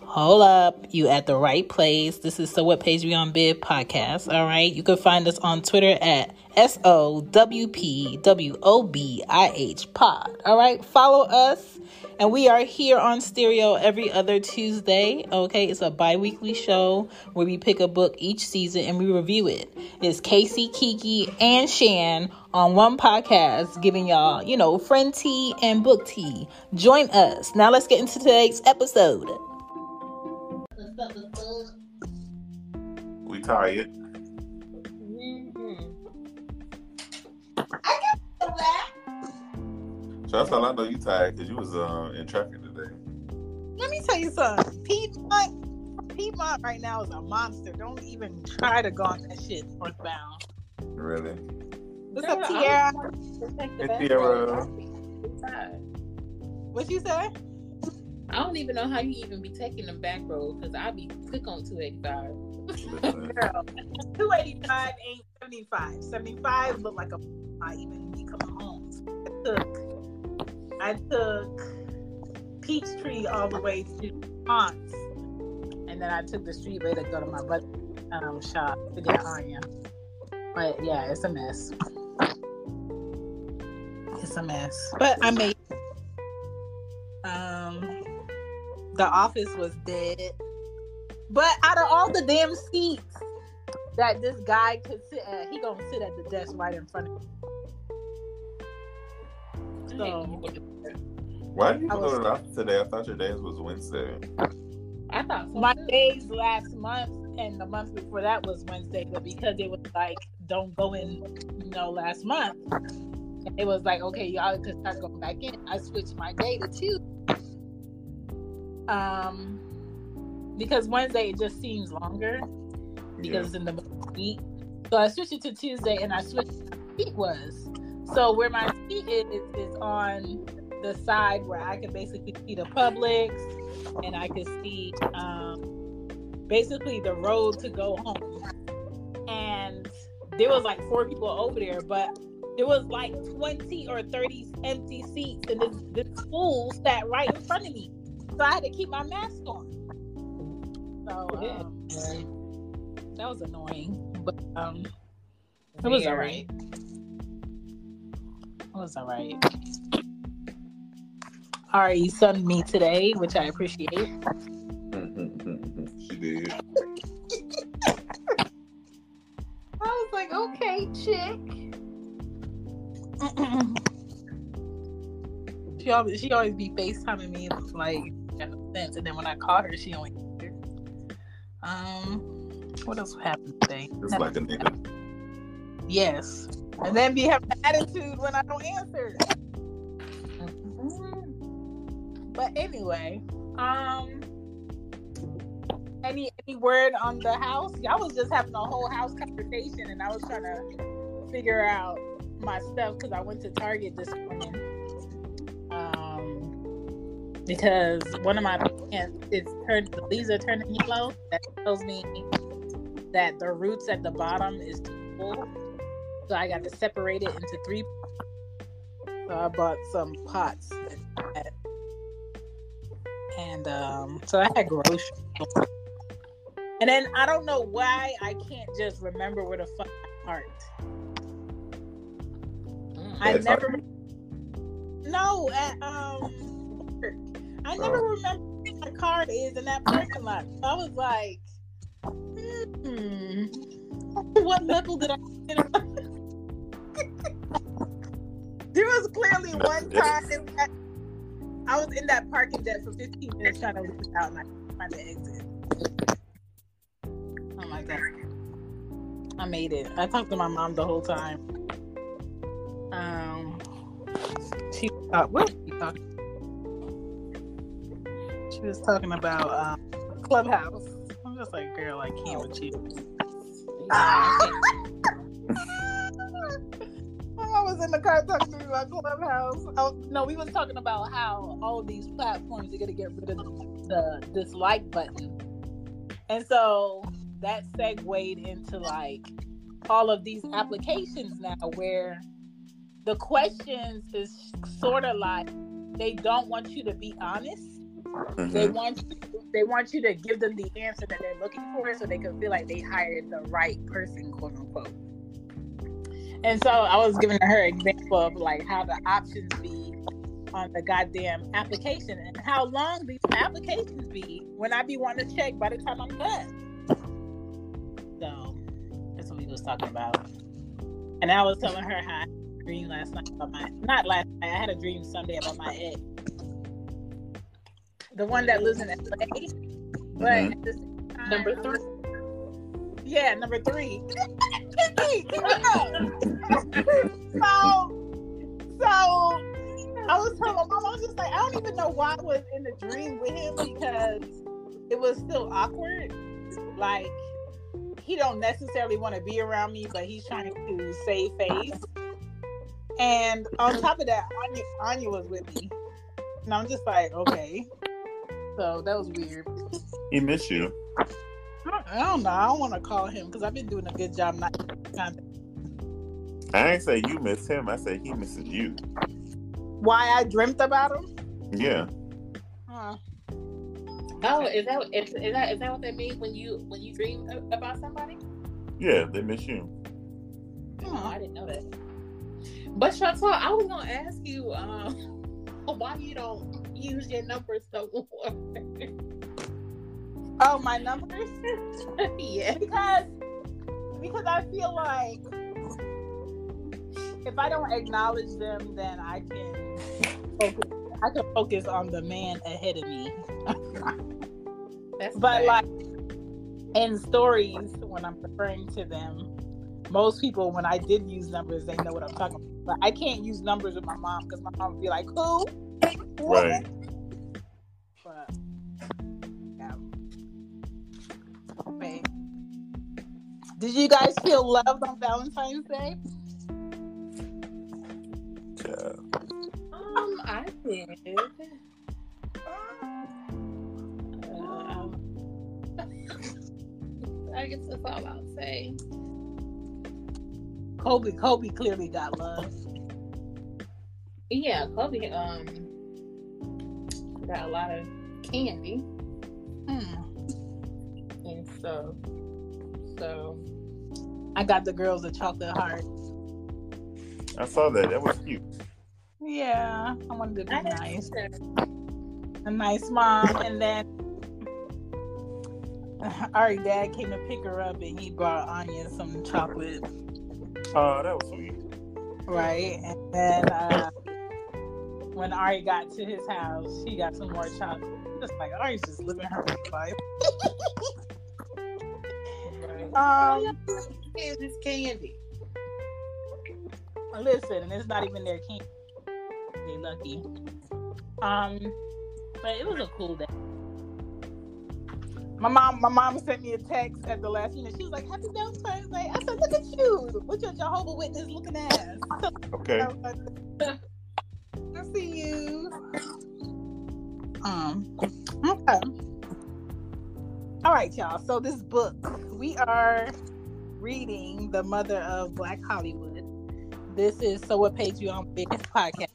Hold up, you at the right place. This is So What Page We on Bih podcast. All right, you can find us on Twitter at S O W P W O B I H Pod. All right, follow us, and we are here on stereo every other Tuesday. Okay, it's a bi weekly show where we pick a book each season and we review it. It's Casey, Kiki, and Shan on one podcast, giving y'all, you know, friend tea and book tea. Join us. Now, let's get into today's episode. We tired. So that's all I know you tired because you was uh, in traffic today. Let me tell you something. Piedmont, Piedmont right now is a monster. Don't even try to go on that shit northbound. Really? What's up, Tiara? Hey, Tiara. What you say? I don't even know how you even be taking the back road because I'd be quick on 285. Girl, 285 ain't 75. 75 look like a I even be coming home. I took I took Peachtree all the way to Ponce. And then I took the street way to go to my brother's um, shop to get Anya. But yeah, it's a mess. It's a mess. But I made um the office was dead. But out of all the damn seats that this guy could sit at, he gonna sit at the desk right in front of me. So Why did you I go was- to the office today? I thought your days was Wednesday. I thought so my too. days last month and the month before that was Wednesday, but because it was like don't go in, you know, last month, it was like okay, y'all could start going back in. I switched my day to Tuesday. Um, because Wednesday it just seems longer because it's in the week. So I switched it to Tuesday and I switched where my seat was. So where my seat is is on the side where I can basically see the Publix and I could see um, basically the road to go home. And there was like four people over there, but there was like 20 or 30 empty seats and this, this fool sat right in front of me. So I had to keep my mask on. So um, that was annoying, but um, it was all right. It was all right. Ari you sunned me today, which I appreciate. she did. I was like, okay, chick. she always she always be FaceTiming me and like got no sense. And then when I called her, she only here. Um what else happened today? It's like a nigga. Yes. And then be having an attitude when I don't answer. But anyway, um any any word on the house? Y'all was just having a whole house conversation and I was trying to figure out my stuff because I went to Target this morning. Because one of my plants is turned the leaves are turning yellow. That tells me that the roots at the bottom is too full. So I got to separate it into three. So I bought some pots and, and um, so I had groceries. And then I don't know why I can't just remember where the fuck I parked. I At never. No, at um, work. I never Oh. remember where my car is in that parking lot. So I was like, hmm, what level did I? there was clearly one time that I was in that parking deck for 15 minutes trying to leave out, and I couldn't find the exit. Oh my god. I made it. I talked to my mom the whole time. Um, she uh, what was she talking? She was talking about um, Clubhouse. I'm just like, girl, I can't with you. I was in the car talking about Clubhouse. Oh, no, we was talking about how all these platforms are gonna get rid of the dislike button, and so that segued into like all of these applications now where the questions is sort of like they don't want you to be honest. They Mhm. want you they want you to give them the answer that they're looking for, so they can feel like they hired the right person, quote unquote. And so I was giving her an example of like how the options be on the goddamn application and how long these applications be when I be wanting to check by the time I'm done. So that's what we was talking about. And I was telling her how I had a dream last night about my not last night, I had a dream Sunday about my ex. The one that lives in LA. But Mhm. at the same time, Number three. yeah, number three. Keep it up. so, so I was telling my mom, I was just like, I don't even know why I was in the dream with him because it was still awkward. Like he don't necessarily want to be around me, but he's trying to save face. And on top of that, Anya, Anya was with me, and I'm just like, okay. So that was weird. He miss you. I don't know. I don't want to call him because I've been doing a good job not contact. I ain't say you miss him. I said he misses you. Why I dreamt about him? Yeah. Huh. Oh, is that is, is that is that what that means when you when you dream about somebody? Yeah, they miss you. Oh, I didn't know that. But Chantal, I was gonna ask you um, why you don't use your numbers no more. Oh, my numbers? yeah. because because I feel like if I don't acknowledge them, then I can focus. I can focus on the man ahead of me. That's But like in stories, when I'm referring to them, most people, when I did use numbers, they know what I'm talking about. But I can't use numbers with my mom because my mom would be like, "Who?" Right. But yeah. Wait. Did you guys feel loved on Valentine's Day? Yeah. um, I did. Um, I guess that's all I'll say. Kobe, Kobe clearly got love. Yeah, Kobe um got a lot of candy Hmm. and so so I got the girls a chocolate heart. I saw that. That was cute. Yeah, I wanted to be I nice. A nice mom, and then our dad came to pick her up, and he brought Anya some chocolate, Oh, that was sweet. right? And then uh, when Ari got to his house, he got some more chocolate. Just like Ari's just living her life. right. Um, Here's this candy. listen, and it's not even their king. They lucky. Um, but it was a cool day. My mom, my mom sent me a text at the last minute. She was like, "Happy Valentine's Day." I said, "Look at you, with your Jehovah Witness looking ass." Okay. Right, y'all. So this book we are reading, "The Mother of Black Hollywood." This is so what page you on Biggest podcast.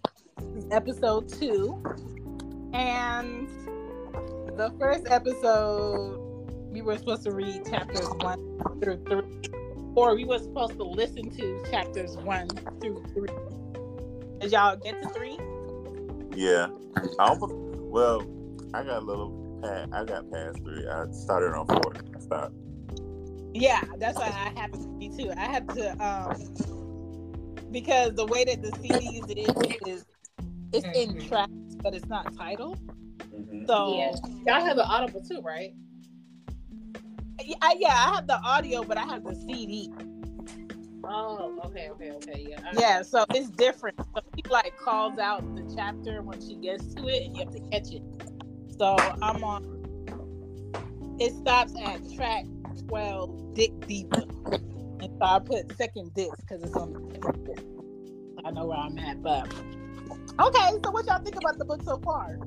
Episode two, and the first episode we were supposed to read chapters one through three, or we were supposed to listen to chapters one through three. Did y'all get to three? Yeah. I almost, well, I got a little. Pa- I got past three. I started on four. I stopped. Yeah, that's what I happened to be too. I had to um because the way that the CDs is is it's in Mhm. tracks, but it's not titled. Mm-hmm. So Yeah. Y'all have an audible too, right? yeah, I, yeah, I have the audio, but I have the CD. Oh, okay, okay, okay. Yeah. I- Yeah, so it's different. So she like calls out the chapter when she gets to it, and you have to catch it. So I'm on. It stops at track twelve, Dick Diva, and so I put second disc because it's on the. I know where I'm at, but okay. So what y'all think about the book so far?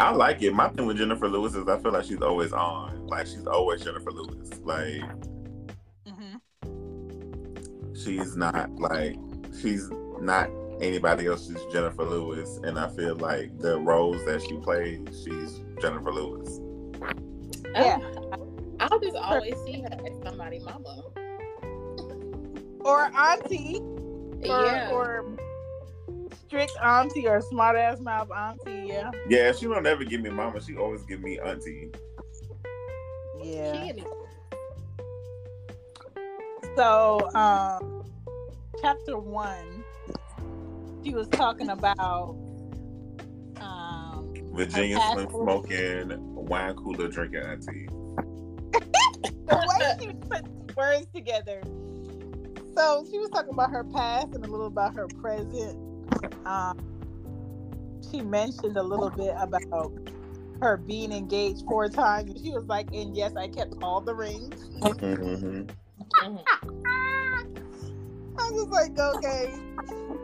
I like it. My thing with Jennifer Lewis is I feel like she's always on. Like she's always Jennifer Lewis. Like Mm-hmm. she's not like she's not anybody else is Jennifer Lewis, and I feel like the roles that she plays, she's Jennifer Lewis. Yeah. I'll just always see her as somebody mama. Or auntie. Or, yeah. or strict auntie or smart ass mouth auntie. Yeah. Yeah, she don't ever give me mama. She always give me auntie. Yeah. She So, um, chapter one, she was talking about um, Virginia her Slim smoking, wine cooler drinking auntie. the way she put words together. So she was talking about her past and a little about her present. Um, she mentioned a little bit about her being engaged four times, and she was like, "And yes, I kept all the rings." hmm Mhm. I was like, "Okay."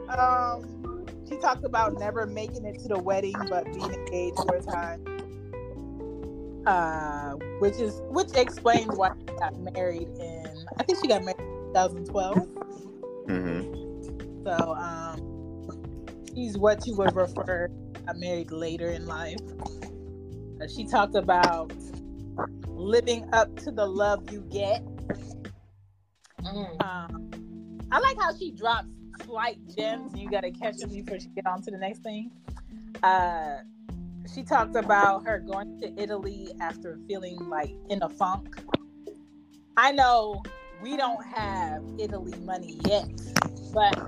Um, she talked about never making it to the wedding, but being engaged four times. Uh, which is which explains why she got married in. I think she got married in 2012. hmm So um, she's what you would refer got married later in life. Uh, she talked about living up to the love you get. Mhm. Um, I like how she drops slight gems. You got to catch them before she get on to the next thing. Uh, she talked about her going to Italy after feeling like in a funk. I know we don't have Italy money yet, but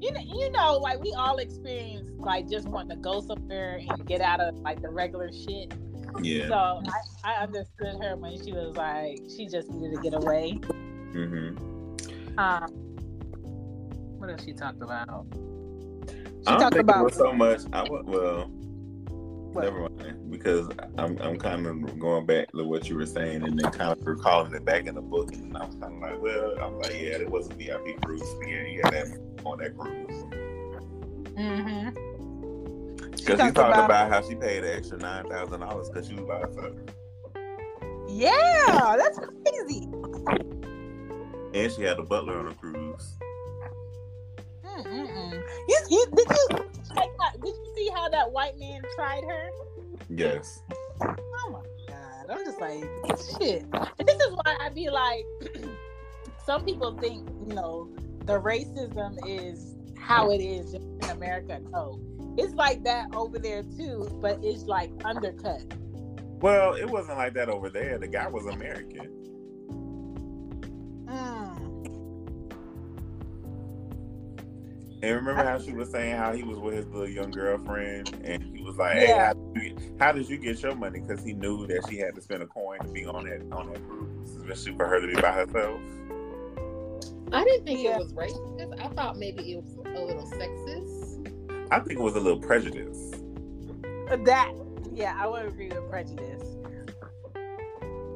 you know, you know, like we all experience like just wanting to go somewhere and get out of like the regular shit. Yeah. So I, I understood her when she was like she just needed to get away. Mm-hmm. Um, what else she talked about? She I talked about so much. I would well. what? Never mind, because I'm I'm kind of going back to what you were saying, and then kind of recalling it back in the book, and I was kind of like, well, I'm like, yeah, it was a VIP cruise. Yeah, had that on that cruise. Mm-hmm. Because he talked talked about- about, how she paid an extra nine thousand dollars because she was by herself, Yeah, that's crazy. and she had a butler on the cruise. Mm-mm-mm. You, you, did you check did you see how that white man tried her? Yes. Oh my god! I'm just like shit. And this is why I'd be like, some people think you know the racism is how it is in America. No, it's like that over there too, but it's like undercut. Well, it wasn't like that over there. The guy was American. Mm. And remember how she was saying how he was with his little young girlfriend, and he was like, "Hey, Yeah. how, did you, how did you get your money?" Because he knew that she had to spend a coin to be on that on that cruise, especially for her to be by herself. I didn't think Yeah. it was racist. I thought maybe it was a little sexist. I think it was a little prejudice. Uh, that yeah, I would agree with prejudice.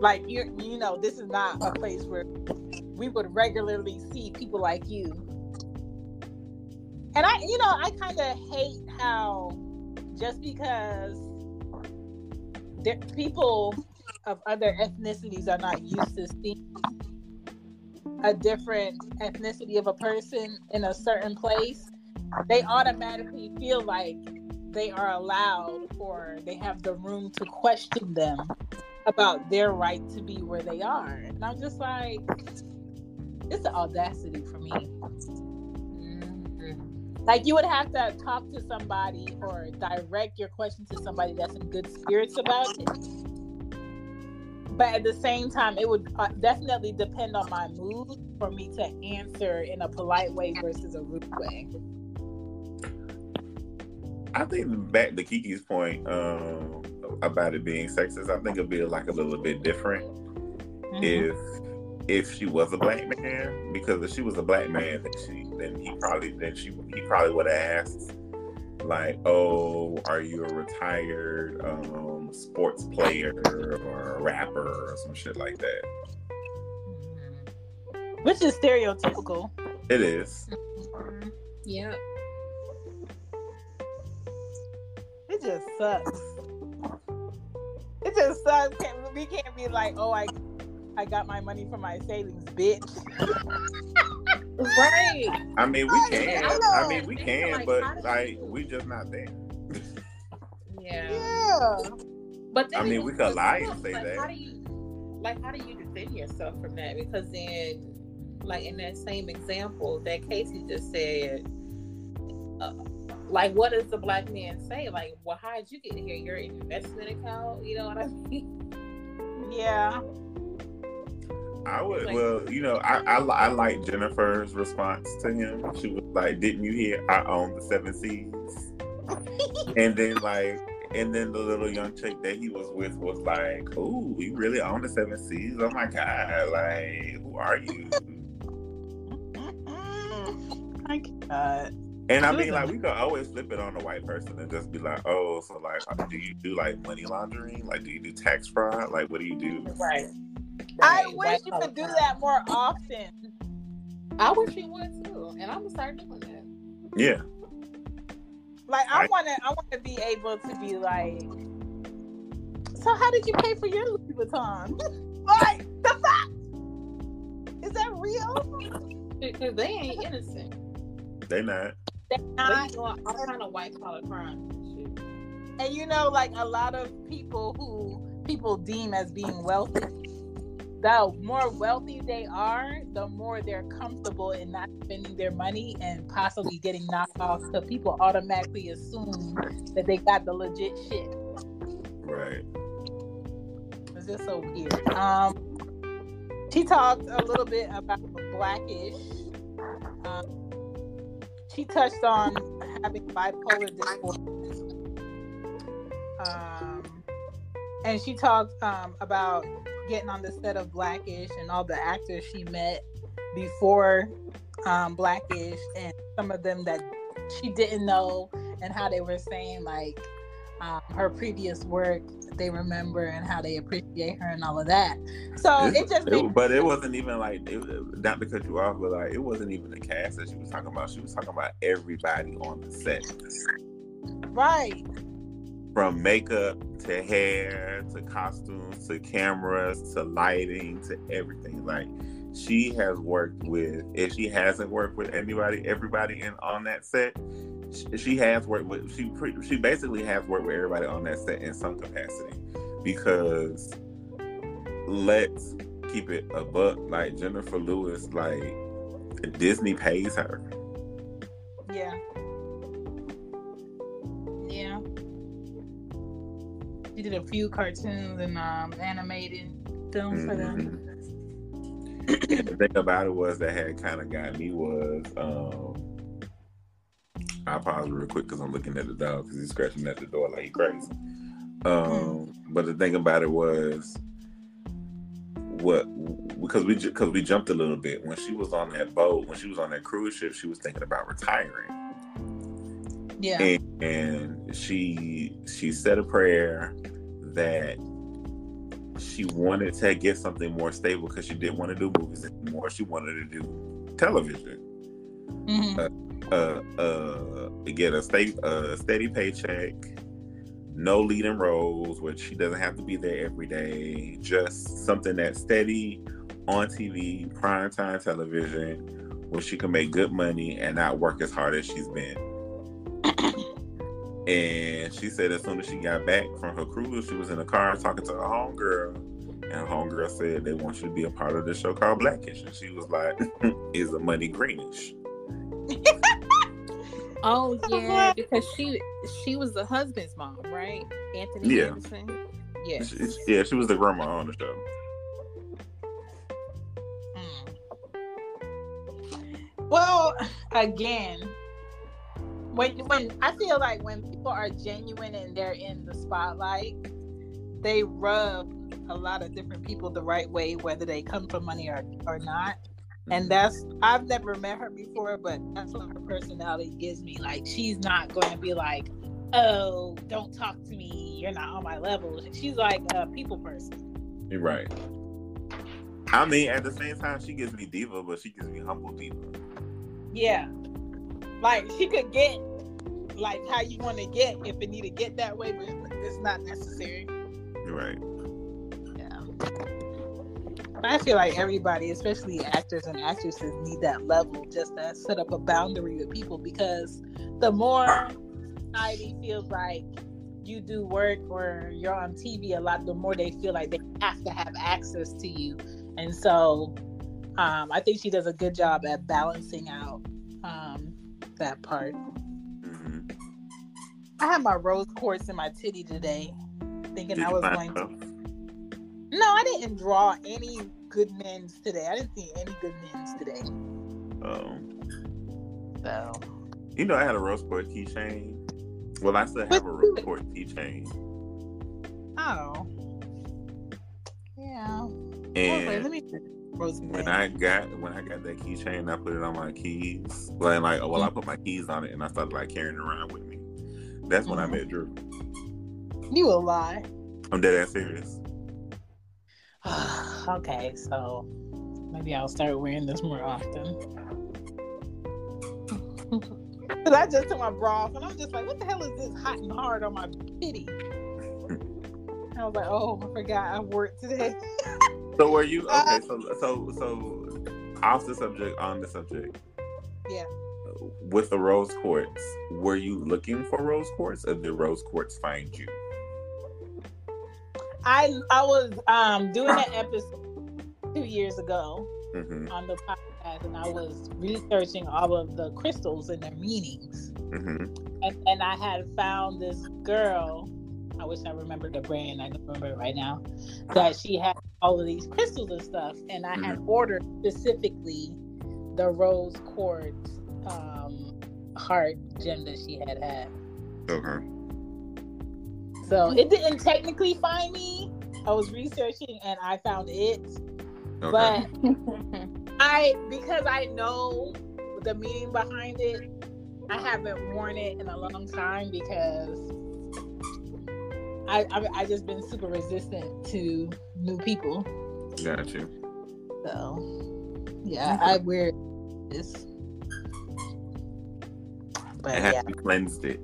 Like you, you know, this is not a place where we would regularly see people like you. And I, you know, I kind of hate how just because there, people of other ethnicities are not used to seeing a different ethnicity of a person in a certain place, they automatically feel like they are allowed or they have the room to question them about their right to be where they are. And I'm just like, it's the audacity for me. Like you would have to talk to somebody or direct your question to somebody that's in good spirits about it. But at the same time, it would uh, definitely depend on my mood for me to answer in a polite way versus a rude way. I think back to Kiki's point um, about it being sexist. I think it'd be like a little bit different Mm-hmm. if if she was a black man, because if she was a black man, then she then he probably then she he probably would have asked like, "Oh, are you a retired um, sports player or a rapper or some shit like that?" Which is stereotypical. It is. Mhm. Yeah. It just sucks. It just sucks. We can't be like, oh, I, I got my money from my savings, bitch. Right. I mean, we can. I I mean, we can, Like, but like, we just not there. Yeah. Yeah. But then I mean, we could lie and like, say that. How do you like how do you defend yourself from that? Because then like in that same example that Casey just said, uh, like what does the black man say? Like, well, how did you get here? Your investment account? You know what I mean? Yeah. I would, Like- well, you know, I, I I like Jennifer's response to him. She was like, "Didn't you hear? I own the seven seas." and then like, and then the little young chick that he was with was like, "Ooh, you really own the seven seas? Oh my god! Like, who are you?" I cannot. And I mean, like, we could always flip it on a white person and just be like, "Oh, so like, uh, do you do like money laundering? Like, do you do tax fraud? Like, what do you do?" Right. I wish you could do crime. that more often. I wish you would too, and I'm gonna start doing that. Yeah, Like I I- want to, I want to be able to be like. So how did you pay for your Louis Vuitton? like the fuck? Is that real? Because they ain't innocent. they not. They're They not. doing all kind of white collar crime. And you know, like a lot of people who people deem as being wealthy, the more wealthy they are, the more they're comfortable in not spending their money and possibly getting knocked off. So people automatically assume that they got the legit shit. Right. It's just so weird. Um, she talked a little bit about Blackish. Um, she touched on having bipolar disorder. Um, and she talked um, about getting on the set of Blackish and all the actors she met before um, Blackish and some of them that she didn't know and how they were saying like um, her previous work they remember and how they appreciate her and all of that. So It- it just it- but it wasn't even like it, not to cut you off, but like it wasn't even the cast that she was talking about. She was talking about everybody on the set, right. From makeup to hair to costumes to cameras to lighting to everything. Like she has worked with. If she hasn't worked with anybody, everybody in on that set, she, has worked with. She pre, she basically has worked with everybody on that set in some capacity because let's keep it a buck. Like Jennifer Lewis, like Disney pays her. Yeah. Yeah. She did a few cartoons and um, animated films for them. Mhm. The thing about it was that had kind of got me was um I'll pause real quick because I'm looking at the dog because he's scratching at the door like he crazy. Um, but the thing about it was what because we because we jumped a little bit when she was on that boat when she was on that cruise ship she was thinking about retiring Yeah. and, and she she said a prayer that she wanted to get something more stable because she didn't want to do movies anymore. She wanted to do television. Mhm. Uh, uh, get a state a steady paycheck, no leading roles, which she doesn't have to be there every day. Just something that's steady on TV, prime time television, where she can make good money and not work as hard as she's been. And she said as soon as she got back from her cruise, she was in the car talking to her homegirl. And her homegirl said they want you to be a part of this show called Blackish. And she was like, Is the money greenish? Oh yeah, because she she was the husband's mom, right? Anthony Yeah. Anderson. Yes. She- Yeah, she was the grandma on the show. Mm. Well, again, when when I feel like when people are genuine and they're in the spotlight, they rub a lot of different people the right way, whether they come from money or or not. And mm-hmm. that's I've never met her before, but that's what her personality gives me. Like she's not going to be like, "Oh, don't talk to me. You're not on my level." She's like a people person. You're right. I mean, at the same time, she gives me diva, but she gives me humble diva. Yeah. Like she could get like how you want to get if it need to get that way, but it's not necessary. Right. Yeah. I feel like everybody, especially actors and actresses, need that level just to set up a boundary with people because the more society feels like you do work or you're on TV a lot, the more they feel like they have to have access to you. And so um, I think she does a good job at balancing out um, that part. hmm I had my rose quartz in my titty today, thinking Did I was going to. No, I didn't draw any good men's today. I didn't see any good men's today. Oh. So you know, I had a rose quartz keychain. Well, I still have a rose quartz keychain, Oh. And okay, let me when. I got when I got that keychain, I put it on my keys. And like, well, I Mm. put my keys on it, and I started like carrying it around with me. That's when I Mhm. met Drew. You will lie. I'm dead ass serious. okay, so maybe I'll start wearing this more often. Cause I just took my bra off and I'm just like, what the hell is this hot and hard on my titty? I was like, oh, I forgot I wore it today. So were you Uh, okay? So so so off the subject, on the subject. Yeah. With the rose quartz, were you looking for rose quartz, or did rose quartz find you? I I was um doing an episode two years ago hmm on the podcast and I was researching all of the crystals and their meanings. hmm and, and I had found this girl. I wish I remembered the brand. I don't remember it right now. That she had all of these crystals and stuff, and I had ordered specifically the rose quartz um, heart gem that she had had. Okay. So it didn't technically find me. I was researching and I found it, Okay. but I because I know the meaning behind it, I haven't worn it in a long time because I I, I just been super resistant to new people. Got you. So yeah, I wear this. But And have yeah, cleansed it?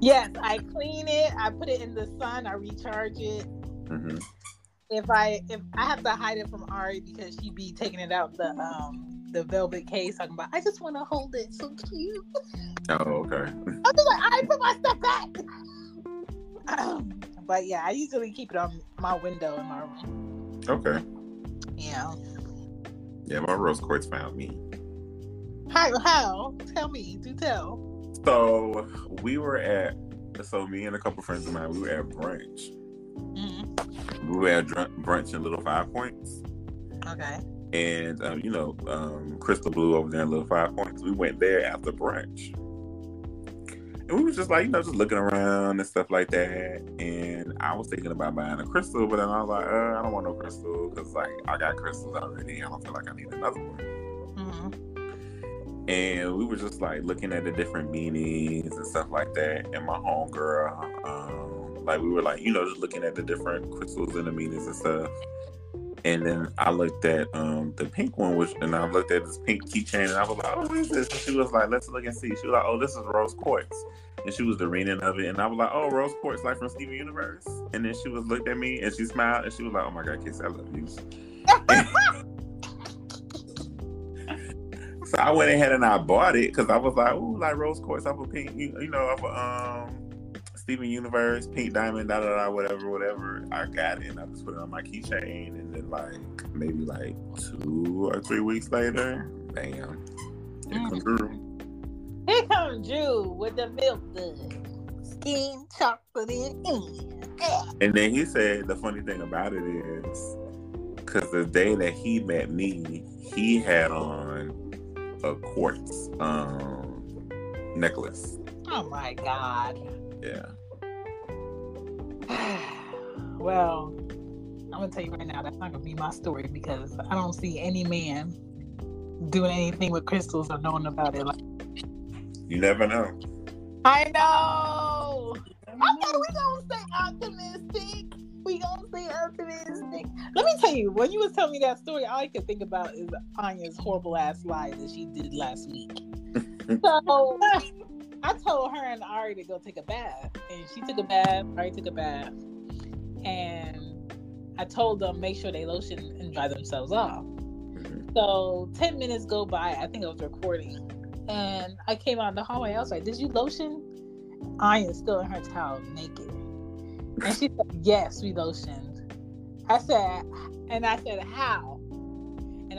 yes, I clean it. I put it in the sun. I recharge it. hmm If I if I have to hide it from Ari because she'd be taking it out the um the velvet case talking about I just want to hold it so cute. Oh, okay. I'm just like, I put my stuff back. but yeah, I usually keep it on my window in my room. Okay. Yeah. Yeah, my rose quartz found me. How? How? Tell me. Do tell. So we were at. So me and a couple friends of mine, we were at brunch. Mm, We were at brunch in Little Five Points, okay. and um, you know, um, Crystal Blue over there in Little Five Points. We went there after brunch, we was just like, you know, just looking around and stuff like that. And I was thinking about buying a crystal, but then I was like, uh, I don't want no crystal because like I got crystals already. I don't feel like I need another one. Mm, and we were just like looking at the different meanings and stuff like that. And my homegirl, um, like we were like, you know, just looking at the different crystals and the meanings and stuff. And then I looked at um the pink one, which and I looked at this pink keychain, and I was like, "Oh, what is this?" And she was like, "Let's look and see." She was like, "Oh, this is rose quartz," and she was the reading of it, and I was like, "Oh, rose quartz, like from Steven Universe." And then she was looked at me and she smiled and she was like, "Oh my god, Casey, I love you." So I went ahead and I bought it because I was like, ooh, like rose quartz off of pink, you, you know, off of um Steven Universe, pink diamond, da da da, whatever, whatever. I got it and I just put it on my keychain, and then like maybe like two or three weeks later, bam, it come through. Here comes Drew with the milk. Skin chocolate in. And then he said the funny thing about it is, because the day that he met me, he had on a quartz um necklace. Oh my god. Yeah. well, I'm gonna tell you right now, that's not gonna be my story because I don't see any man doing anything with crystals or knowing about it. Like, You never know. I know. Okay, we gonna stay optimistic. We gonna stay optimistic. Let me tell you, when you was telling me that story, all I could think about is Anya's horrible ass lie that she did last week. so I told her and Ari to go take a bath, and she took a bath. Ari took a bath, and I told them make sure they lotion and dry themselves off. Mhm. So ten minutes go by. I think I was recording, and I came out in the hallway. I was like, "Did you lotion?" Iron still in her towel, naked, and she said, "Yes, we lotioned." I said, and I said, "How?"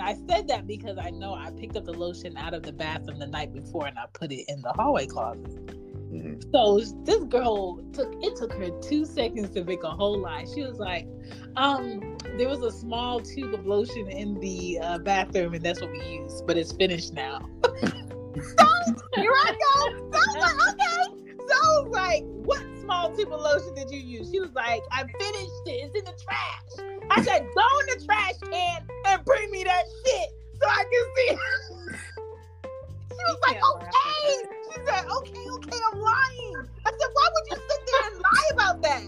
And I said that because I know I picked up the lotion out of the bathroom the night before and I put it in the hallway closet. Mhm. So this girl took it took her two seconds to make a whole lie. She was like, um, there was a small tube of lotion in the uh, bathroom and that's what we used, but it's finished now. so here I go. So I was like, okay. So I was like, what small tube of lotion did you use? She was like, I finished it. It's in the trash. I said, go in the trash can and bring me that shit so I can see. she was like, can't laugh at okay. She said, okay, okay, I'm lying. I said, why would you sit there and lie about that?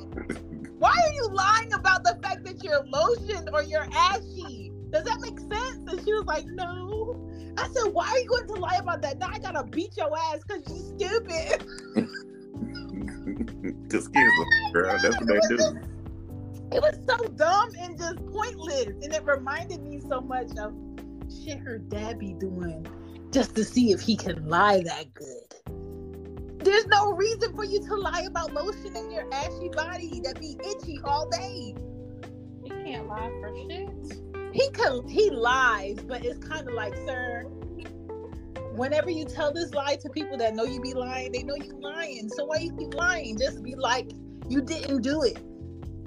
Why are you lying about the fact that you're lotioned or you're ashy? Does that make sense? And she was like, no. I said, why are you going to lie about that? Now I gotta beat your ass because you're stupid. Just kids, girl. That's what they do. It was so dumb and just pointless. And it reminded me so much of shit her dad be doing just to see if he can lie that good. There's no reason for you to lie about lotion in your ashy body that be itchy all day. He can't lie for shit. He can he lies, but it's kind of like, sir, whenever you tell this lie to people that know you be lying, they know you lying. So why you keep lying? Just be like, you didn't do it.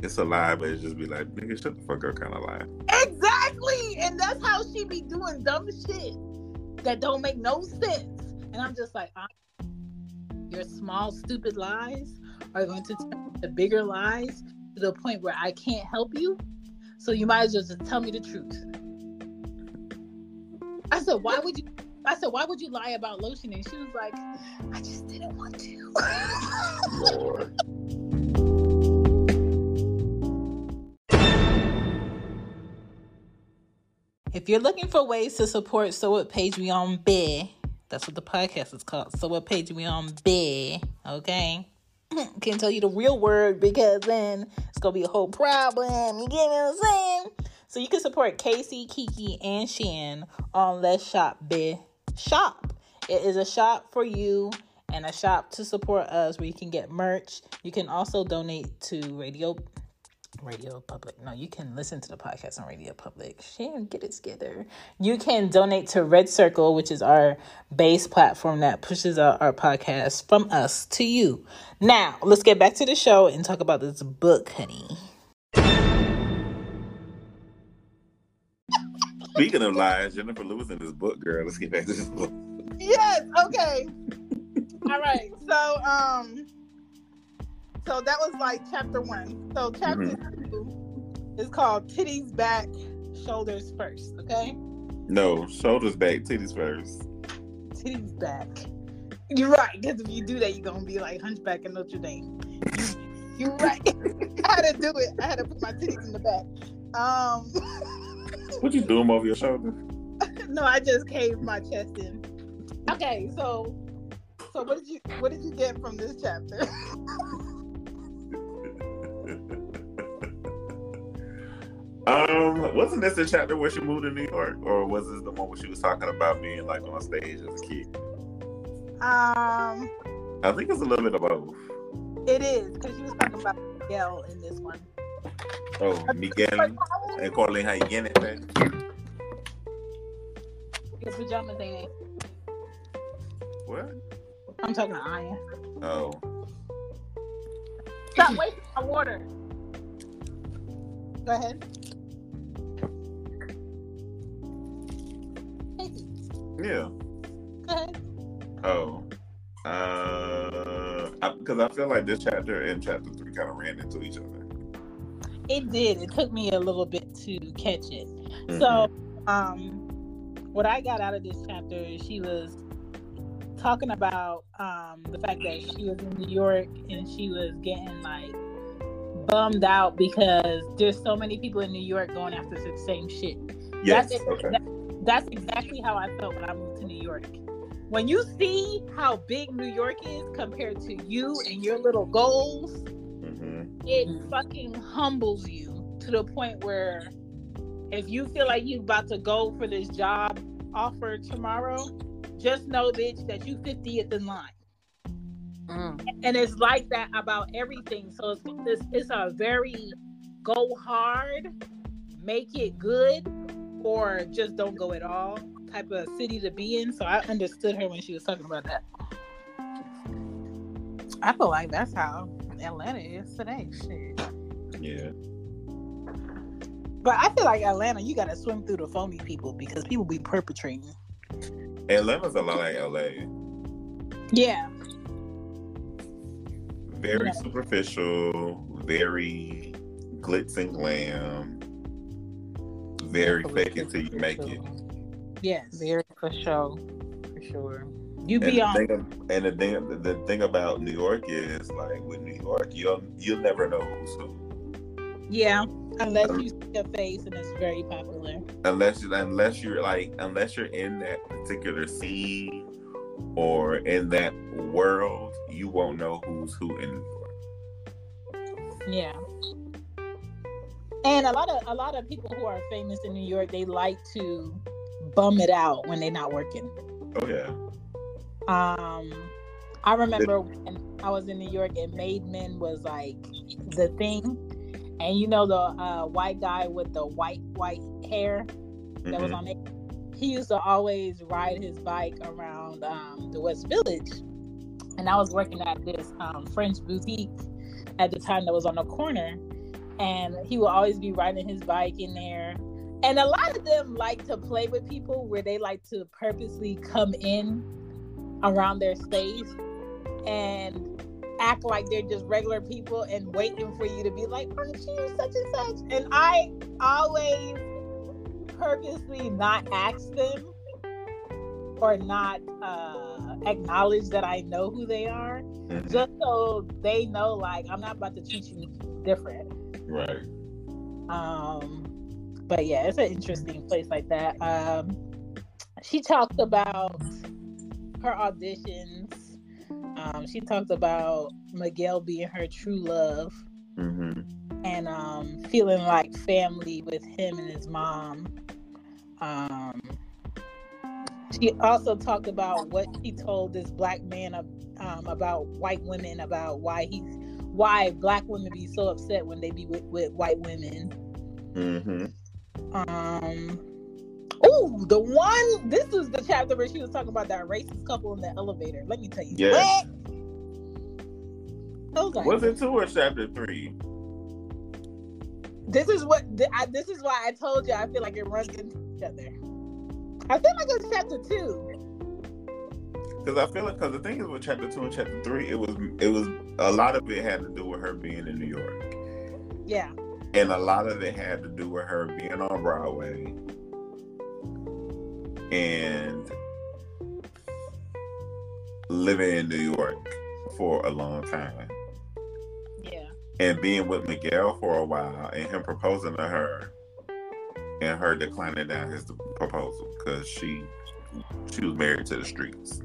It's a lie, but it's just be like, nigga, shut the fuck up, kind of lie. Exactly. And that's how she be doing dumb shit that don't make no sense. And I'm just like, "Ah, your small, stupid lies are going to turn into bigger lies to the point where I can't help you. So you might as well just tell me the truth. I said, why would you? I said, why would you lie about lotion? And she was like, I just didn't want to. Lord. If you're looking for ways to support So What Page We On Bear, that's what the podcast is called. So What Page We On Bear, okay? Can't tell you the real word because then it's gonna be a whole problem. You get what I'm saying? So you can support Casey, Kiki, and Shan on Let's Shop Bear Shop. It is a shop for you and a shop to support us where you can get merch. You can also donate to Radio Radio Public. No, you can listen to the podcast on Radio Public. Shan, get it together. You can donate to Red Circle, which is our base platform that pushes out our podcast from us to you. Now, let's get back to the show and talk about this book, honey. Speaking of lies, Jennifer Lewis in this book, girl. Let's get back to this book. Yes, okay. All right. So, um, so that was like chapter one. So chapter two is called Titties Back, Shoulders First. Okay. No, shoulders back, titties first. titties back. You're right, because if you do that, you're gonna be like Hunchback in Notre Dame. You're right. I had to do it. I had to put my titties in the back. Um, What you doing over your shoulder? no, I just caved my chest in. Okay, so, so what did you what did you get from this chapter? um, wasn't this the chapter where she moved to New York, or was this the one where she was talking about being like on stage as a kid? Um, I think it's a little bit of both. it is because she was talking about Miguel in this one. Oh, Miguel and Corley, how you getting it, man? Your pajamas ain't. What? I'm talking to Aya. Oh, Stop wasting my water. Go ahead. Casey, yeah. Go ahead. Oh, uh, because I, feel like this chapter and chapter three kind of ran into each other. It did. It took me a little bit to catch it. So, um, what I got out of this chapter, is she was talking about um the fact that she was in New York and she was getting like bummed out because there's so many people in New York going after the same shit. yes, That's, okay. that- that's exactly how I felt when I moved to New York. When you see how big New York is compared to you and your little goals, hmm it fucking humbles you to the point where if you feel like you're about to go for this job offer tomorrow, just know, bitch, that you 50th in line. Mm. And it's like that about everything. So it's, it's, it's a very go hard, make it good, or just don't go at all type of city to be in. So I understood her when she was talking about that. I feel like that's how Atlanta is today. Shit. Yeah. But I feel like Atlanta, you gotta swim through the foamy people because people be perpetrating. Atlanta's a lot like LA. Yeah. Very yeah. superficial, very glitz and glam, very fake until you make it. Yes, very for sure, for sure. You be on. Thing, and the thing, the thing about New York is like with New York, you'll you'll never know who's who. Yeah, unless you see a face and it's very popular. Unless unless you're like unless you're in that particular scene or in that world, you won't know who's who in. Yeah. And a lot of a lot of people who are famous in New York, they like to bum it out when they're not working. Oh yeah. Um, I remember when I was in New York and Mad Men was like the thing, and you know the uh, white guy with the white white hair that mm-hmm. was on it. He used to always ride his bike around um, the West Village, and I was working at this um, French boutique at the time that was on the corner, and he would always be riding his bike in there. And a lot of them like to play with people where they like to purposely come in around their space and act like they're just regular people and waiting for you to be like, aren't you such and such? And I always purposely not ask them or not uh, acknowledge that I know who they are, mm-hmm. just so they know, like, I'm not about to treat you different. Right. Um, but yeah, it's an interesting place like that. Um, she talked about her auditions. Um, she talked about Miguel being her true love mm-hmm. and um, feeling like family with him and his mom. Um, she also talked about what she told this black man um, about white women, about why he's why black women be so upset when they be with, with white women. Mm-hmm. Um, Oh, the one. This is the chapter where she was talking about that racist couple in the elevator. Let me tell you. Yeah. Was it two or chapter three? This is what. I, this is why I told you. I feel like it runs into each other. I feel like it's chapter two. Because I feel like because the thing is with chapter two and chapter three, it was it was a lot of it had to do with her being in New York. Yeah. And a lot of it had to do with her being on Broadway and living in New York for a long time. Yeah. And being with Miguel for a while and him proposing to her and her declining down his proposal because she she was married to the streets.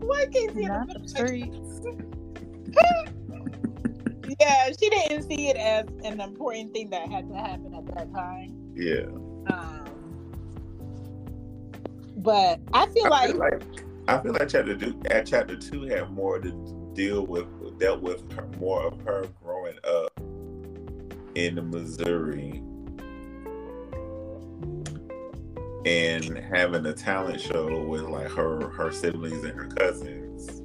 Why can't see the streets? yeah, she didn't see it as an important thing that had to happen at that time. Yeah. Um, but I feel I like, feel like I feel like chapter two, at chapter two had more to deal with, dealt with her, more of her growing up in Missouri and having a talent show with like her her siblings and her cousins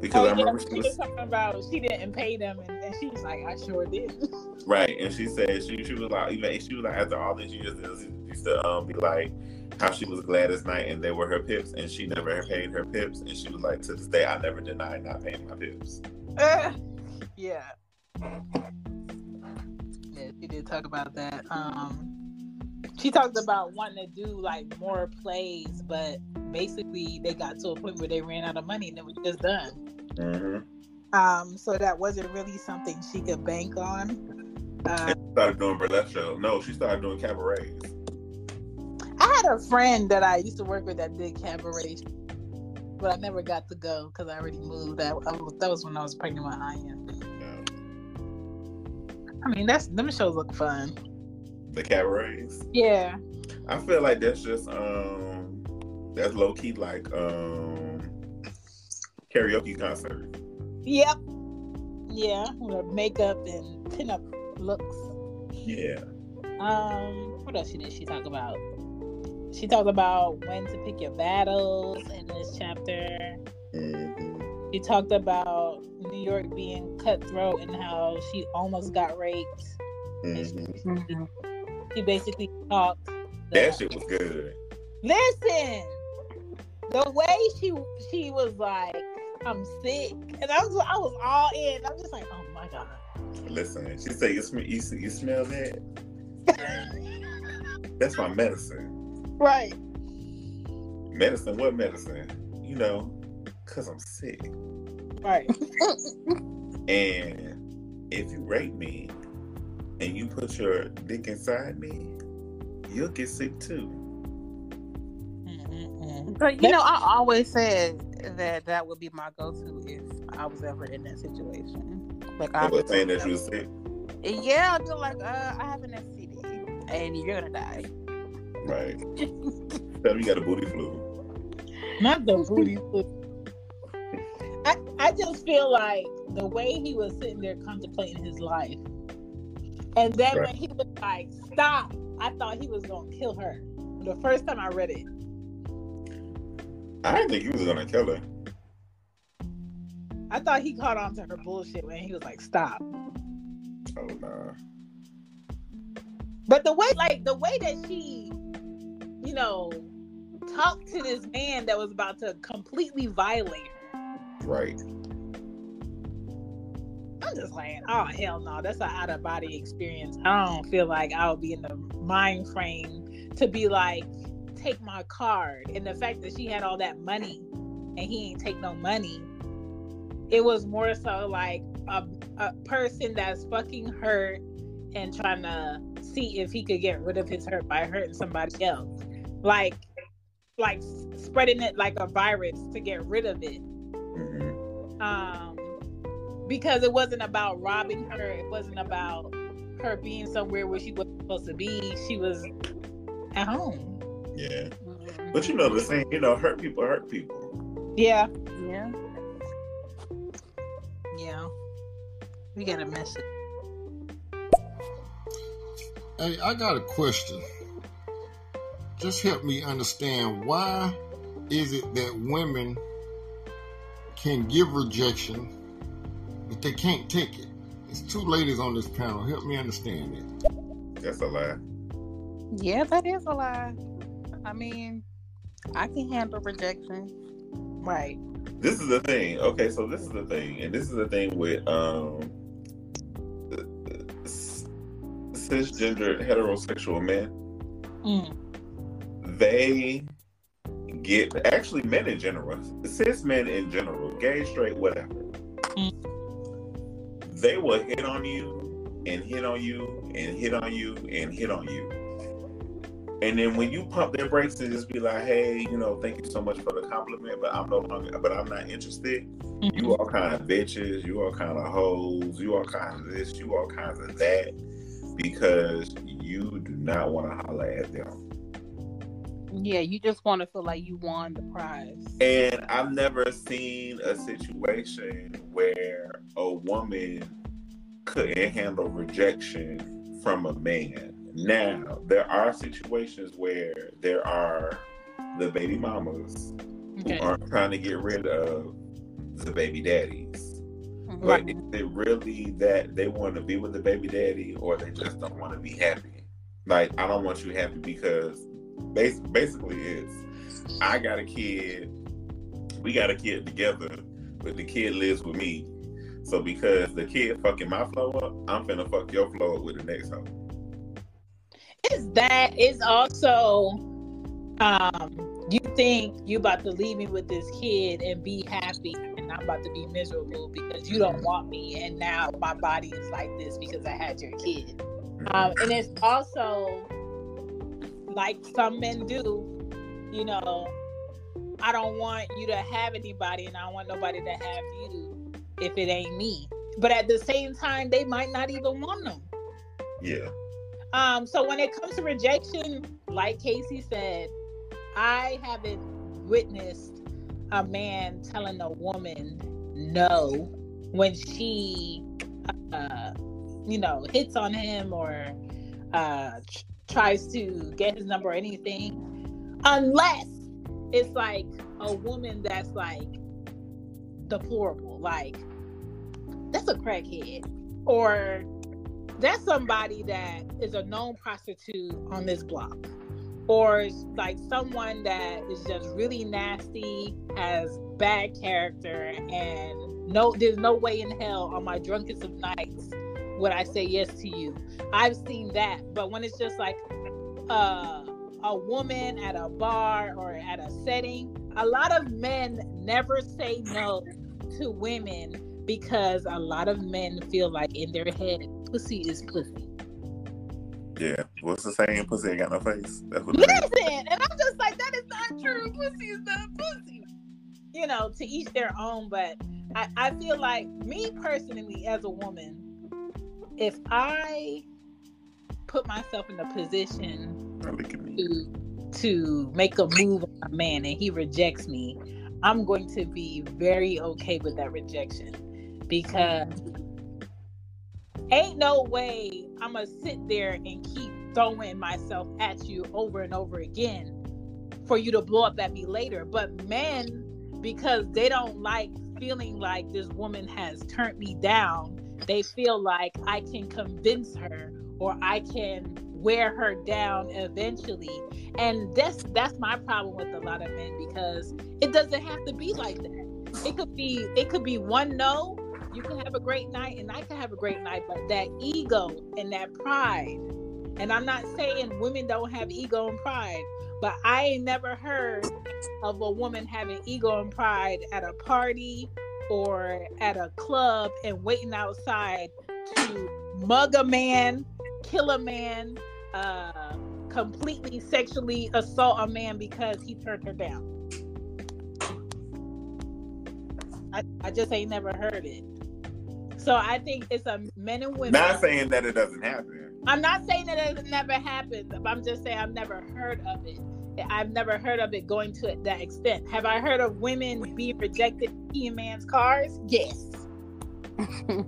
because oh, I remember she, she was, was, talking about she didn't pay them, and, and, she was like, "I sure did." Right, and she said she she was like even she was like after all these years, used to um, be like how she was Gladys Knight and they were her pips, and she never paid her pips, and she was like, to this day, I never denied not paying my pips. Uh, yeah. Yeah, she did talk about that. Um, she talked about wanting to do like more plays, but basically they got to a point where they ran out of money and it was just done. Mm-hmm. Um, so that wasn't really something she could bank on. Uh, started doing burlesque show. No, she started doing cabarets. I had a friend that I used to work with that did cabaret. but I never got to go because I already moved. That, I was, that was when I was pregnant with Anya. I mean, that's them shows look fun. The cabarets. Yeah. I feel like that's just um that's low key like um karaoke concert. Yep. Yeah, with makeup and pinup looks. Yeah. Um, what else did she talk about? She talked about when to pick your battles in this chapter. Mhm. She talked about New York being cutthroat and how she almost got raped. Mhm. She basically talked. That shit was good. Listen, the way she she was like, "I'm sick," and I was I was all in. I'm just like, "Oh my god." Listen, she said, "You smell, you, you smell that? That's my medicine. Right. Medicine? What medicine? You know, cause I'm sick. Right. And if you rape me, and you put your dick inside me, you'll get sick too." Mm-mm-mm. But you know, I always said that that would be my go-to if I was ever in that situation. Like I I was saying that you was sick, yeah, I'd be like, uh, I have an STD, and you're gonna die. Right? Tell me you got a booty flu. Not the booty. foot. I I just feel like the way he was sitting there contemplating his life, and then Right. when he was like, "Stop!" I thought he was gonna kill her. The first time I read it, I didn't think he was gonna kill her. I thought he caught on to her bullshit when he was like, "Stop." Oh nah. But the way, like the way that she, you know, talk to this man that was about to completely violate her, Right. I'm just like, oh hell no, that's an out of body experience. I don't feel like I would be in the mind frame to be like, take my card. And the fact that she had all that money and he ain't take no money, it was more so like a, a person that's fucking hurt and trying to see if he could get rid of his hurt by hurting somebody else. Like like spreading it like a virus to get rid of it hmm um because it wasn't about robbing her it wasn't about her being somewhere where she wasn't supposed to be she was at home Yeah. But you know the same. You know, hurt people hurt people. yeah Yeah. yeah we got a message Hey, I got a question. Just help me understand why is it that women can give rejection, but they can't take it? It's two ladies on this panel. Help me understand it. That's a lie. Yeah, that is a lie. I mean, I can handle rejection. right This is the thing. Okay, so this is the thing, and this is the thing with um cisgender heterosexual men. mm. They get actually men in general, cis men in general, gay, straight, whatever. They will hit on you and hit on you and hit on you and hit on you. And then when you pump their brakes and just be like, "Hey, you know, thank you so much for the compliment, but I'm no longer, but I'm not interested." You mm-hmm. all kind of bitches, you all kind of hoes, you all kinds of this, you all kinds of that, because you do not want to holler at them. Yeah, you just want to feel like you won the prize. And I've never seen a situation where a woman couldn't handle rejection from a man. Now, there are situations where there are the baby mamas okay who aren't trying to get rid of the baby daddies. But is it really that they want to be with the baby daddy or they just don't want to be happy? Like, I don't want you happy because bas- basically it's I got a kid, we got a kid together, but the kid lives with me. So because the kid fucking my flow up, I'm finna fuck your flow up with the next hoe. it's that it's also um you think you about to leave me with this kid and be happy and i'm about to be miserable because you don't want me and now my body is like this because i had your kid um and it's also like some men do you know I don't want you to have anybody and I don't want nobody to have you if it ain't me. But at the same time, they might not even want them. Yeah. Um, so when it comes to rejection, like Casey said, I haven't witnessed a man telling a woman no when she, uh, you know, hits on him or uh, tries to get his number or anything, unless it's like a woman that's like deplorable, like that's a crackhead, or that's somebody that is a known prostitute on this block or like someone that is just really nasty has bad character and no there's no way in hell on my drunkest of nights would i say yes to you i've seen that but when it's just like uh, a woman at a bar or at a setting a lot of men never say no to women because a lot of men feel like in their head pussy is pussy. Yeah. What's the saying? Pussy ain't got no face. That's what Listen, and I'm just like, that is not true. Pussy is not pussy. You know, to each their own, but I, I feel like me personally as a woman, if I put myself in a position to to make a move on a man and he rejects me, I'm going to be very okay with that rejection because ain't no way I'm gonna sit there and keep throwing myself at you over and over again for you to blow up at me later. But men, because they don't like feeling like this woman has turned me down, they feel like I can convince her or I can wear her down eventually. And that's that's my problem with a lot of men because it doesn't have to be like that. It could be it could be one no you can have a great night and I can have a great night, but that ego and that pride, and I'm not saying women don't have ego and pride, but I ain't never heard of a woman having ego and pride at a party or at a club and waiting outside to mug a man, kill a man, uh, completely sexually assault a man because he turned her down. I, I just ain't never heard it. So I think it's a men and women. Not saying that it doesn't happen. I'm not saying that it never happens. I'm just saying I've never heard of it. I've never heard of it going to that extent. Have I heard of women being rejected in a man's cars? Yes.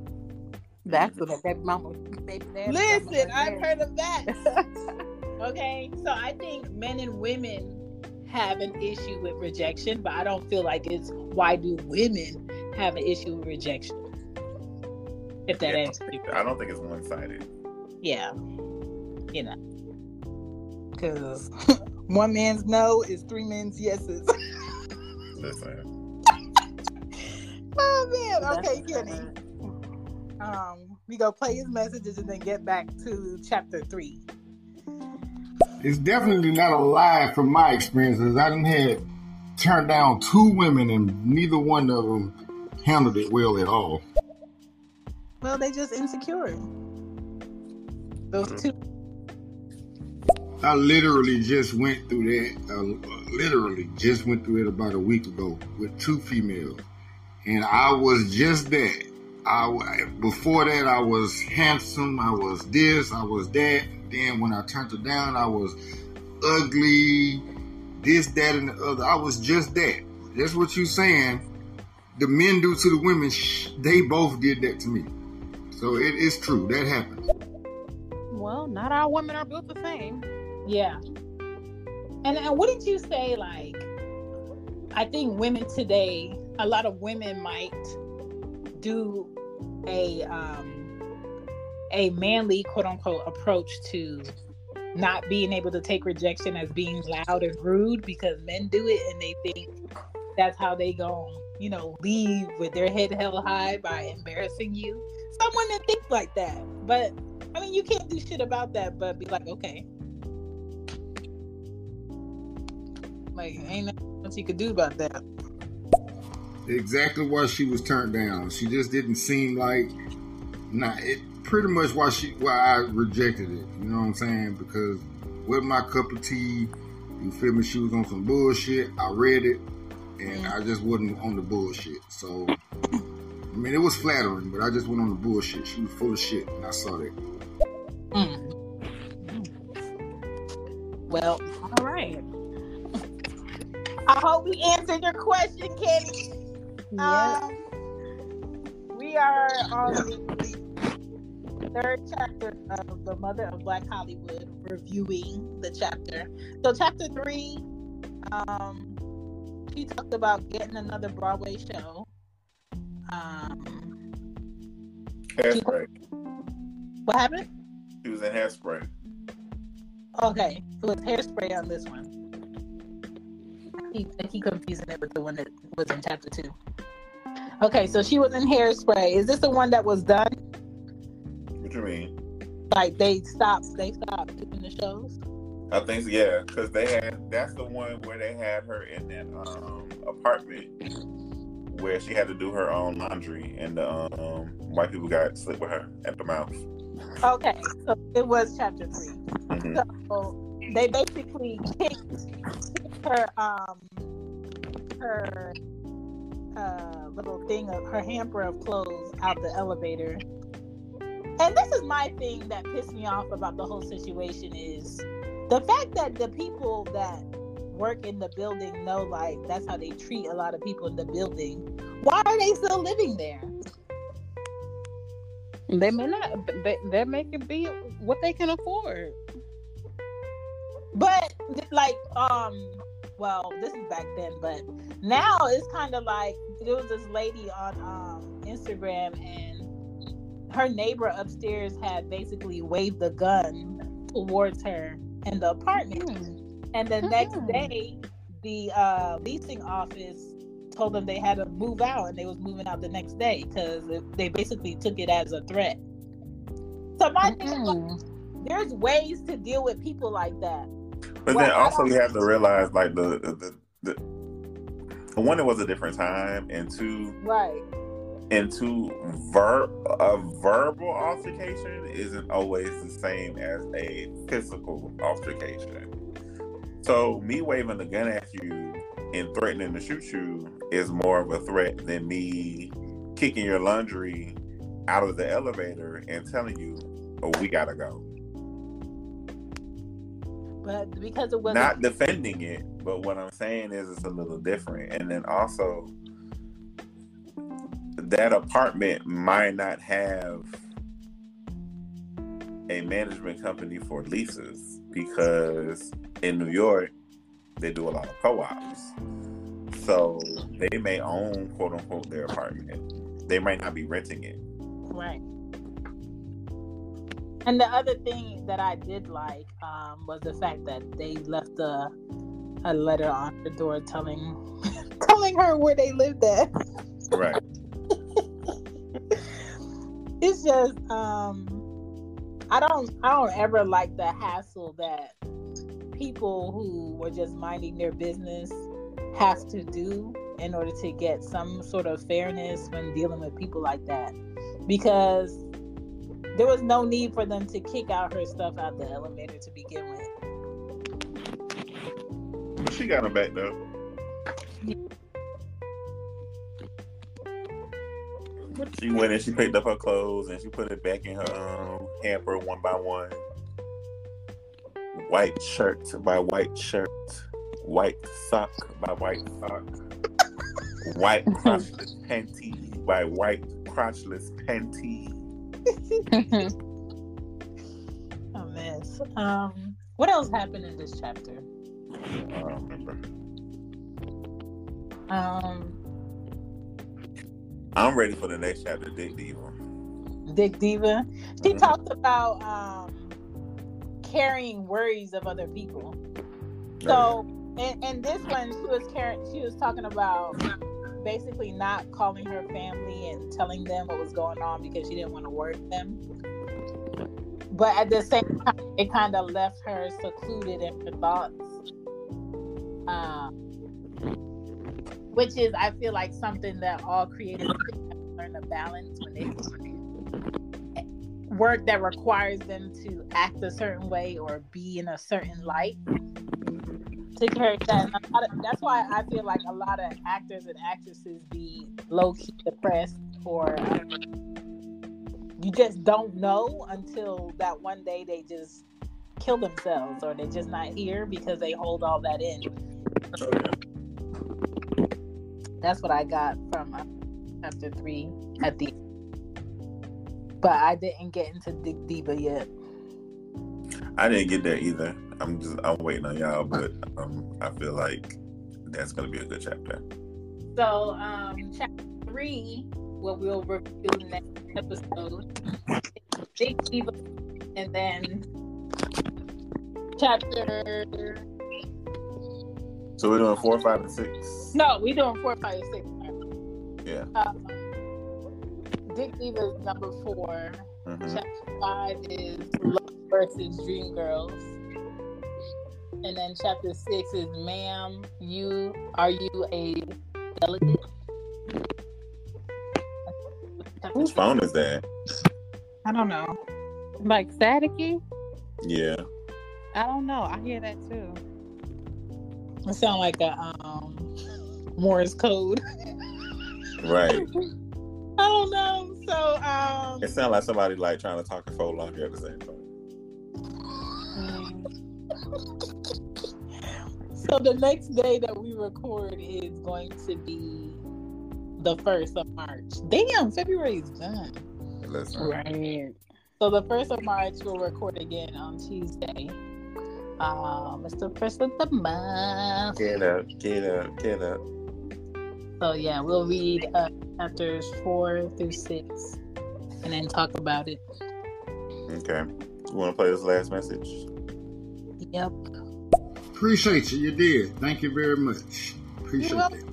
That's what a baby mama, baby dad. Listen, I've heard of that. okay, so I think men and women have an issue with rejection, but I don't feel like it's why do women have an issue with rejection. If that yeah, answers I don't think it's one sided. Yeah. You know. Because one man's no is three men's yeses. Listen. oh man. Okay, Kenny. Um, we go play his messages and then get back to chapter three. It's definitely not a lie from my experiences. I didn't had turned down two women and neither one of them handled it well at all. Well, they just insecure. Those two. I literally just went through that. Uh, literally just went through it about a week ago with two females, and I was just that. I before that I was handsome. I was this. I was that. Then when I turned it down, I was ugly. This, that, and the other. I was just that. That's what you're saying. The men do to the women. They both did that to me. So it is true. That happens. Well, not all women are built the same. Yeah. And, and what did you say? Like, I think women today, a lot of women might do a um, a manly quote unquote approach to not being able to take rejection as being loud and rude because men do it and they think that's how they go you know leave with their head held high by embarrassing you someone that think like that, but I mean, you can't do shit about that. But be like, okay, like mm-hmm. ain't nothing you could do about that. Exactly why she was turned down. She just didn't seem like. Nah, it pretty much why she why I rejected it. You know what I'm saying? Because with my cup of tea, you feel me? She was on some bullshit. I read it. and mm-hmm. I just wasn't on the bullshit. So, I mean, it was flattering, but I just went on the bullshit. She was full of shit, and I saw that. Mm. mm. Well, All right. I hope we answered your question, Kenny. Yeah. Um, we are on the third chapter of The Mother of Black Hollywood, reviewing the chapter. So, chapter three, um, she talked about getting another Broadway show. Um, Hairspray. what happened? She was in hairspray. Okay, it was hairspray on this one. He, I keep confusing it with the one that was in chapter two. Okay, so she was in hairspray. Is this the one that was done? What do you mean? Like they stopped, they stopped doing the shows. I think so, yeah, because they had that's the one where they had her in that um, apartment where she had to do her own laundry, and the um, white people got slit with her at the mouth. Okay, so it was chapter 3 Mhm. So they basically kicked, kicked her um her uh little thing of her hamper of clothes out the elevator. And this is my thing that pissed me off about the whole situation is the fact that the people that work in the building know like that's how they treat a lot of people in the building. Why are they still living there? They may not. They, they may be what they can afford. But like, um, well, this is back then, but now it's kind of like there was this lady on um Instagram and her neighbor upstairs had basically waved the gun towards her in the apartment. And the next Mhm. day, the uh, leasing office told them they had to move out, and they was moving out the next day because they basically took it as a threat. So my thing is, like, there's ways to deal with people like that. But Well, then also you have to realize like the the, the the one it was a different time, and two Right. and two ver a verbal altercation isn't always the same as a physical altercation. So me waving a gun at you and threatening to shoot you is more of a threat than me kicking your laundry out of the elevator and telling you, "Oh, we gotta go." But because it was Not defending it, but what I'm saying is it's a little different. And then also, that apartment might not have a management company for leases because in New York, they do a lot of co ops. So they may own, quote unquote, their apartment. They might not be renting it. Right. And the other thing that I did like um, was the fact that they left a, a letter on her door telling telling her where they lived at. Right. It's just um, I don't I don't ever like the hassle that people who were just minding their business have to do in order to get some sort of fairness when dealing with people like that because there was no need for them to kick out her stuff out the elevator to begin with. She got him back though. She went and she picked up her clothes and she put it back in her um, hamper one by one. White shirt by white shirt, white sock by white sock, white crotchless panty by white crotchless panty. A mess. Um, what else happened in this chapter? I don't remember. Um, I'm ready for the next chapter, Dick Diva. Dick Diva. She Mhm. talked about um carrying worries of other people. So, in, in this one, she was carrying. She was talking about basically not calling her family and telling them what was going on because she didn't want to worry them. But at the same time, it kind of left her secluded in her thoughts. Um, which is, I feel like, something that all creators learn to balance when they work that requires them to act a certain way or be in a certain light. To carry that. And a lot of- that's why I feel like a lot of actors and actresses be low key depressed or um, you just don't know until that one day they just kill themselves or they're just not here because they hold all that in. Oh, yeah. That's what I got from uh, chapter three at the. But I didn't get into Dig Diva yet. I didn't get there either. I'm just I'm waiting on y'all, but um, I feel like that's gonna be a good chapter. So, um, chapter three, what we'll review next episode, Big Diva, and then chapter. So we're doing four, five, and six. No, we're doing four, five, six. Yeah. Um, Dick Diva is number four. Mhm. Chapter five is Love versus Dream Girls. And then chapter six is Ma'am, you are you a delegate? Whose phone is that? I don't know. Like staticky? Yeah. I don't know. I hear that too. It sounds like a um Morse code. Right. I don't know. So um It sounds like somebody like trying to talk and fold laundry at the same time. So the next day that we record is going to be the first of March. Damn, February is done. Listen. Right. So the first of March we'll record again on Tuesday. Um, it's the first of the month. Get up, get up, get up. So yeah, we'll read uh, chapters four through six, and then talk about it. Okay. You want to play this last message? Yep. Appreciate you. You did. Thank you very much. Appreciate You're it.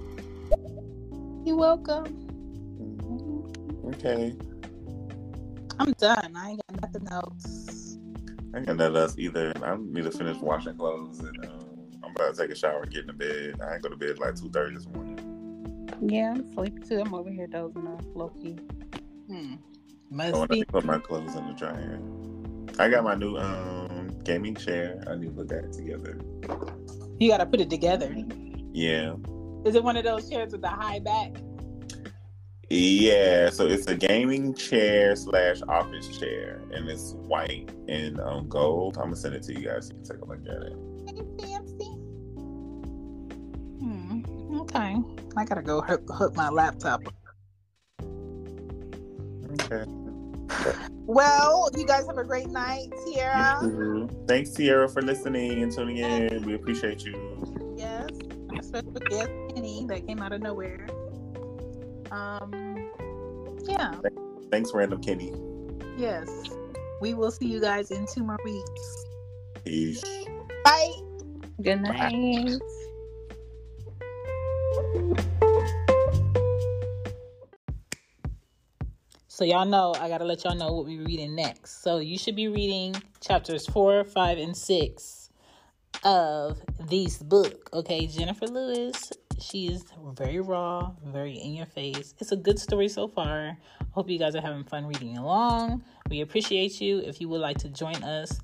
You're welcome. Okay. I'm done. I ain't got nothing else. I ain't got nothing else either. I need to finish washing clothes and um, I'm about to take a shower and get in bed. I ain't go to bed like two thirty this morning. Yeah, I'm sleepy too. I'm over here dozing off, low key. Hmm. I Must want to be. put my clothes in the dryer. I got my new um gaming chair. I need to put that together. You got to put it together. Yeah. Is it one of those chairs with the high back? Yeah, so it's a gaming chair slash office chair, and it's white and um, gold. I'm gonna send it to you guys so you can take a look at it. Fancy, fancy. Hmm. Okay. I gotta go hook, hook my laptop. Okay. Well, you guys have a great night, Tiara. You too. Thanks, Sierra, for listening and tuning in. We appreciate you. Yes. Our special guest, Penny, that came out of nowhere. Um. Yeah. Thanks, Random Kenny. Yes. We will see you guys in two more weeks. Peace. Bye. Good night. So y'all know I gotta let y'all know what we're reading next. So you should be reading chapters four, five, and six of this book. Okay, Jenifer Lewis. She is very raw, very in your face. It's a good story so far. Hope you guys are having fun reading along. We appreciate you. If you would like to join us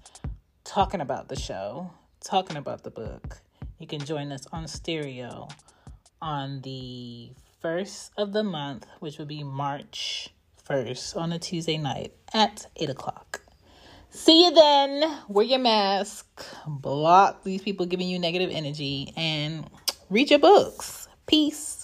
talking about the show, talking about the book, you can join us on stereo on the first of the month, which would be March 1st on a Tuesday night at 8 o'clock. See you then. Wear your mask, block these people giving you negative energy, and read your books. Peace.